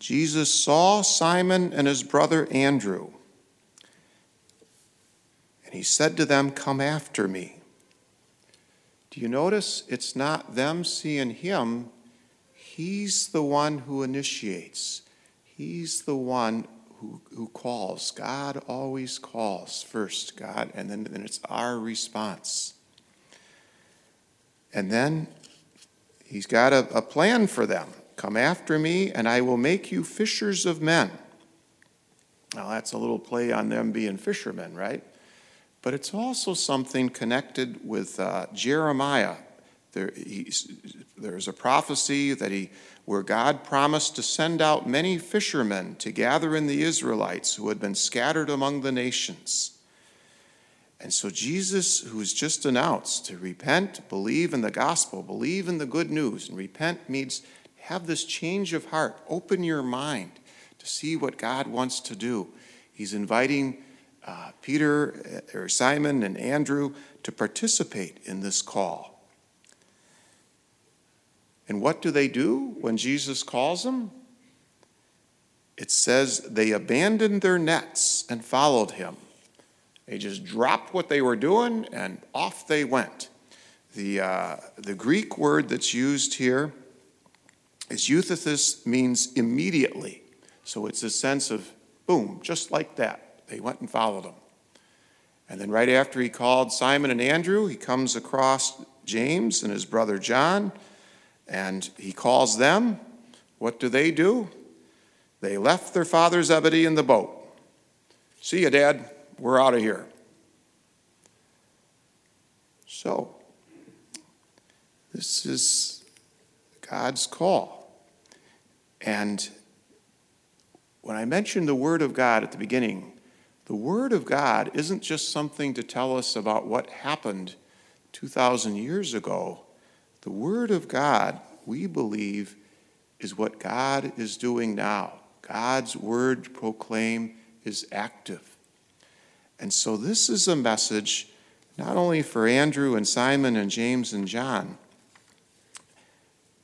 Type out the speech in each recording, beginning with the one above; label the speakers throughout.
Speaker 1: Jesus saw Simon and his brother Andrew. And he said to them, Come after me. Do you notice it's not them seeing him? He's the one who initiates, he's the one who, who calls. God always calls first, God, and then, then it's our response. And then he's got a, a plan for them. Come after me, and I will make you fishers of men. Now, that's a little play on them being fishermen, right? But it's also something connected with uh, Jeremiah. There, there's a prophecy that he, where God promised to send out many fishermen to gather in the Israelites who had been scattered among the nations. And so, Jesus, who's just announced to repent, believe in the gospel, believe in the good news, and repent means have this change of heart, open your mind to see what God wants to do. He's inviting uh, Peter uh, or Simon and Andrew to participate in this call. And what do they do when Jesus calls them? It says they abandoned their nets and followed him. They just dropped what they were doing and off they went. The, uh, the Greek word that's used here is euthethus means immediately. So it's a sense of boom, just like that. They went and followed him. And then right after he called Simon and Andrew, he comes across James and his brother John, and he calls them. What do they do? They left their father Zebedee in the boat. See you, Dad we're out of here. So, this is God's call. And when I mentioned the Word of God at the beginning, the Word of God isn't just something to tell us about what happened 2,000 years ago. The Word of God, we believe, is what God is doing now. God's Word proclaim is active. And so this is a message not only for Andrew and Simon and James and John,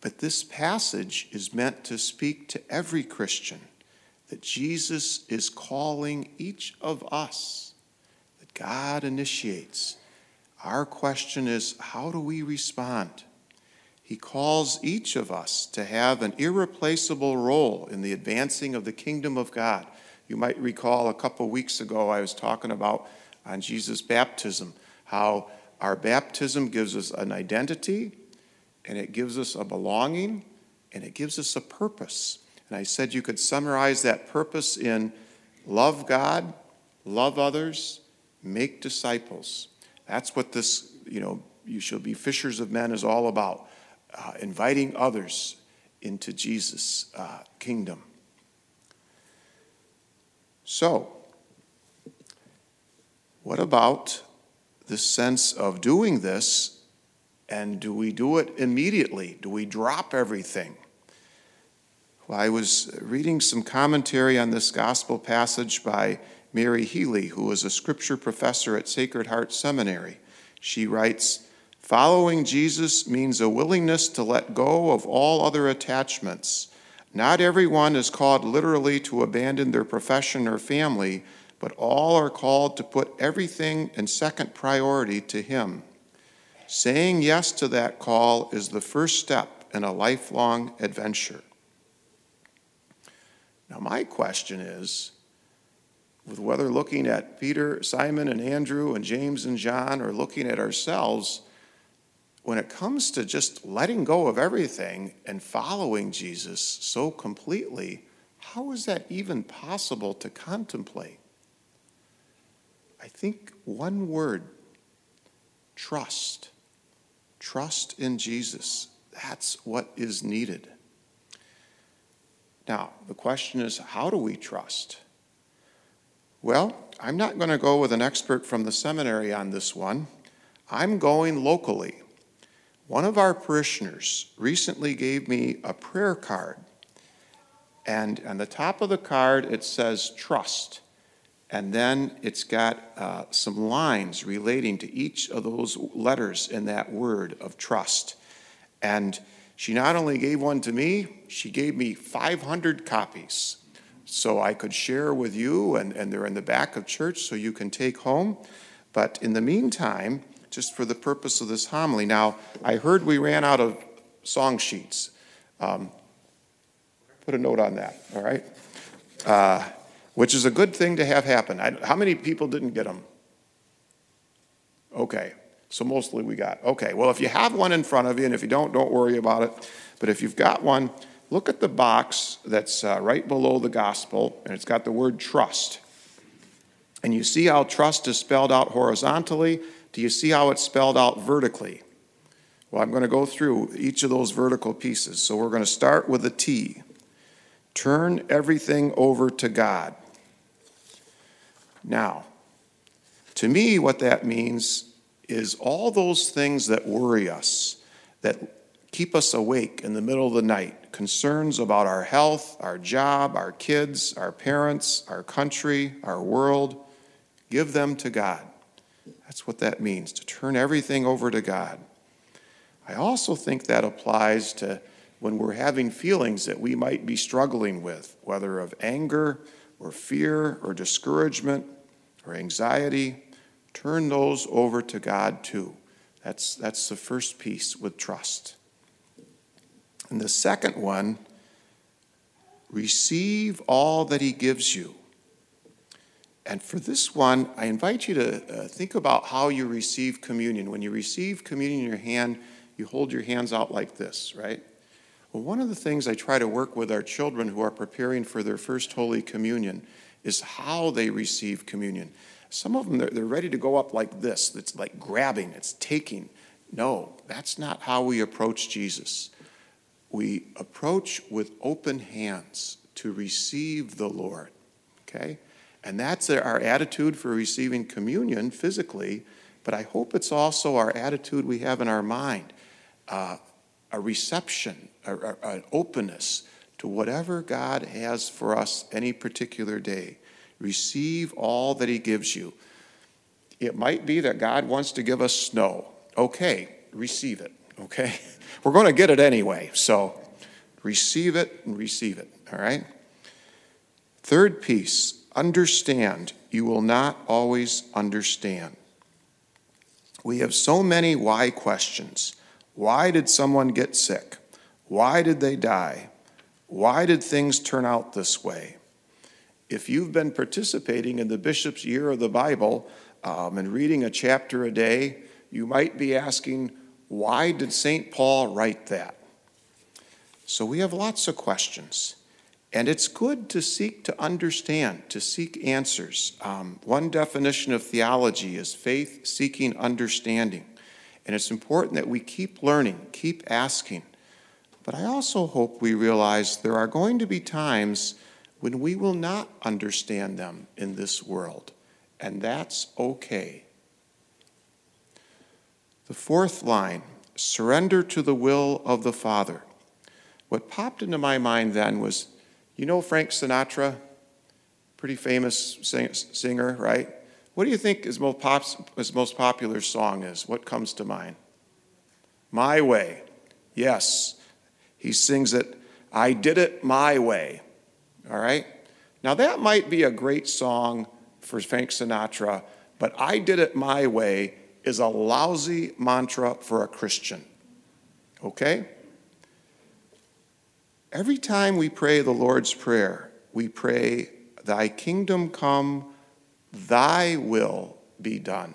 Speaker 1: but this passage is meant to speak to every Christian that Jesus is calling each of us, that God initiates. Our question is how do we respond? He calls each of us to have an irreplaceable role in the advancing of the kingdom of God. You might recall a couple weeks ago I was talking about on Jesus' baptism, how our baptism gives us an identity and it gives us a belonging and it gives us a purpose. And I said you could summarize that purpose in love God, love others, make disciples. That's what this, you know, you shall be fishers of men is all about, uh, inviting others into Jesus' uh, kingdom. So, what about the sense of doing this? And do we do it immediately? Do we drop everything? Well, I was reading some commentary on this gospel passage by Mary Healy, who is a scripture professor at Sacred Heart Seminary. She writes Following Jesus means a willingness to let go of all other attachments not everyone is called literally to abandon their profession or family, but all are called to put everything in second priority to Him. Saying yes to that call is the first step in a lifelong adventure. Now, my question is with whether looking at Peter, Simon, and Andrew, and James and John, or looking at ourselves, when it comes to just letting go of everything and following Jesus so completely, how is that even possible to contemplate? I think one word trust. Trust in Jesus. That's what is needed. Now, the question is how do we trust? Well, I'm not going to go with an expert from the seminary on this one. I'm going locally. One of our parishioners recently gave me a prayer card, and on the top of the card it says trust, and then it's got uh, some lines relating to each of those letters in that word of trust. And She not only gave one to me, she gave me 500 copies so I could share with you, and, and they're in the back of church so you can take home. But in the meantime, just for the purpose of this homily, now I heard we ran out of song sheets. Um, put a note on that, all right? Uh, which is a good thing to have happen. I, how many people didn't get them? Okay, so mostly we got. Okay, well, if you have one in front of you, and if you don't, don't worry about it. But if you've got one, look at the box that's uh, right below the gospel, and it's got the word trust. And you see how trust is spelled out horizontally? Do you see how it's spelled out vertically? Well, I'm going to go through each of those vertical pieces. So we're going to start with a T. Turn everything over to God. Now, to me, what that means is all those things that worry us, that keep us awake in the middle of the night, concerns about our health, our job, our kids, our parents, our country, our world, give them to God. That's what that means, to turn everything over to God. I also think that applies to when we're having feelings that we might be struggling with, whether of anger or fear or discouragement or anxiety, turn those over to God too. That's, that's the first piece with trust. And the second one, receive all that He gives you. And for this one, I invite you to uh, think about how you receive communion. When you receive communion in your hand, you hold your hands out like this, right? Well, one of the things I try to work with our children who are preparing for their first Holy Communion is how they receive communion. Some of them, they're, they're ready to go up like this. It's like grabbing, it's taking. No, that's not how we approach Jesus. We approach with open hands to receive the Lord, okay? And that's our attitude for receiving communion physically, but I hope it's also our attitude we have in our mind uh, a reception, an openness to whatever God has for us any particular day. Receive all that He gives you. It might be that God wants to give us snow. Okay, receive it, okay? We're going to get it anyway, so receive it and receive it, all right? Third piece understand. You will not always understand. We have so many why questions. Why did someone get sick? Why did they die? Why did things turn out this way? if you've been participating in the bishop's year of the Bible um, and reading a chapter a day, you might be asking, why did St. Paul write that? So we have lots of questions. And it's good to seek to understand, to seek answers. Um, one definition of theology is faith seeking understanding. And it's important that we keep learning, keep asking. But I also hope we realize there are going to be times when we will not understand them in this world, and that's okay. The fourth line surrender to the will of the Father. What popped into my mind then was you know Frank Sinatra? Pretty famous sing- singer, right? What do you think his most, pops, his most popular song is? What comes to mind? My Way. Yes. He sings it, I did it my way all right? Now, that might be a great song for Frank Sinatra, but I did it my way is a lousy mantra for a Christian, okay? Every time we pray the Lord's Prayer, we pray, Thy kingdom come, Thy will be done.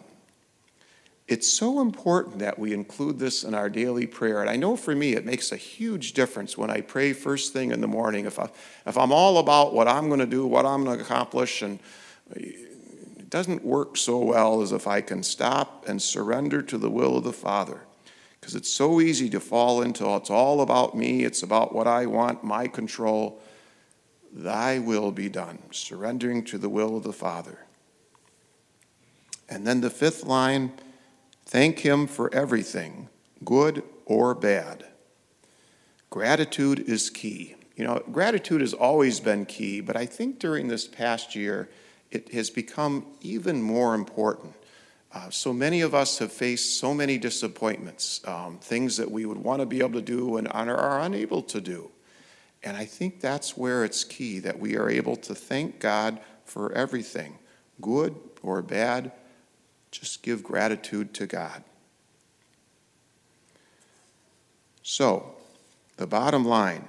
Speaker 1: It's so important that we include this in our daily prayer. And I know for me, it makes a huge difference when I pray first thing in the morning. If, I, if I'm all about what I'm going to do, what I'm going to accomplish, and it doesn't work so well as if I can stop and surrender to the will of the Father. Because it's so easy to fall into it's all about me, it's about what I want, my control. Thy will be done, surrendering to the will of the Father. And then the fifth line Thank Him for everything, good or bad. Gratitude is key. You know, gratitude has always been key, but I think during this past year, it has become even more important. Uh, so many of us have faced so many disappointments, um, things that we would want to be able to do and are unable to do. And I think that's where it's key that we are able to thank God for everything, good or bad. Just give gratitude to God. So, the bottom line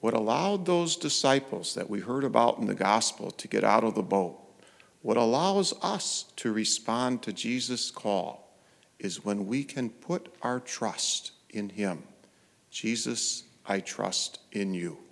Speaker 1: what allowed those disciples that we heard about in the gospel to get out of the boat what allows us to respond to Jesus' call is when we can put our trust in Him. Jesus, I trust in you.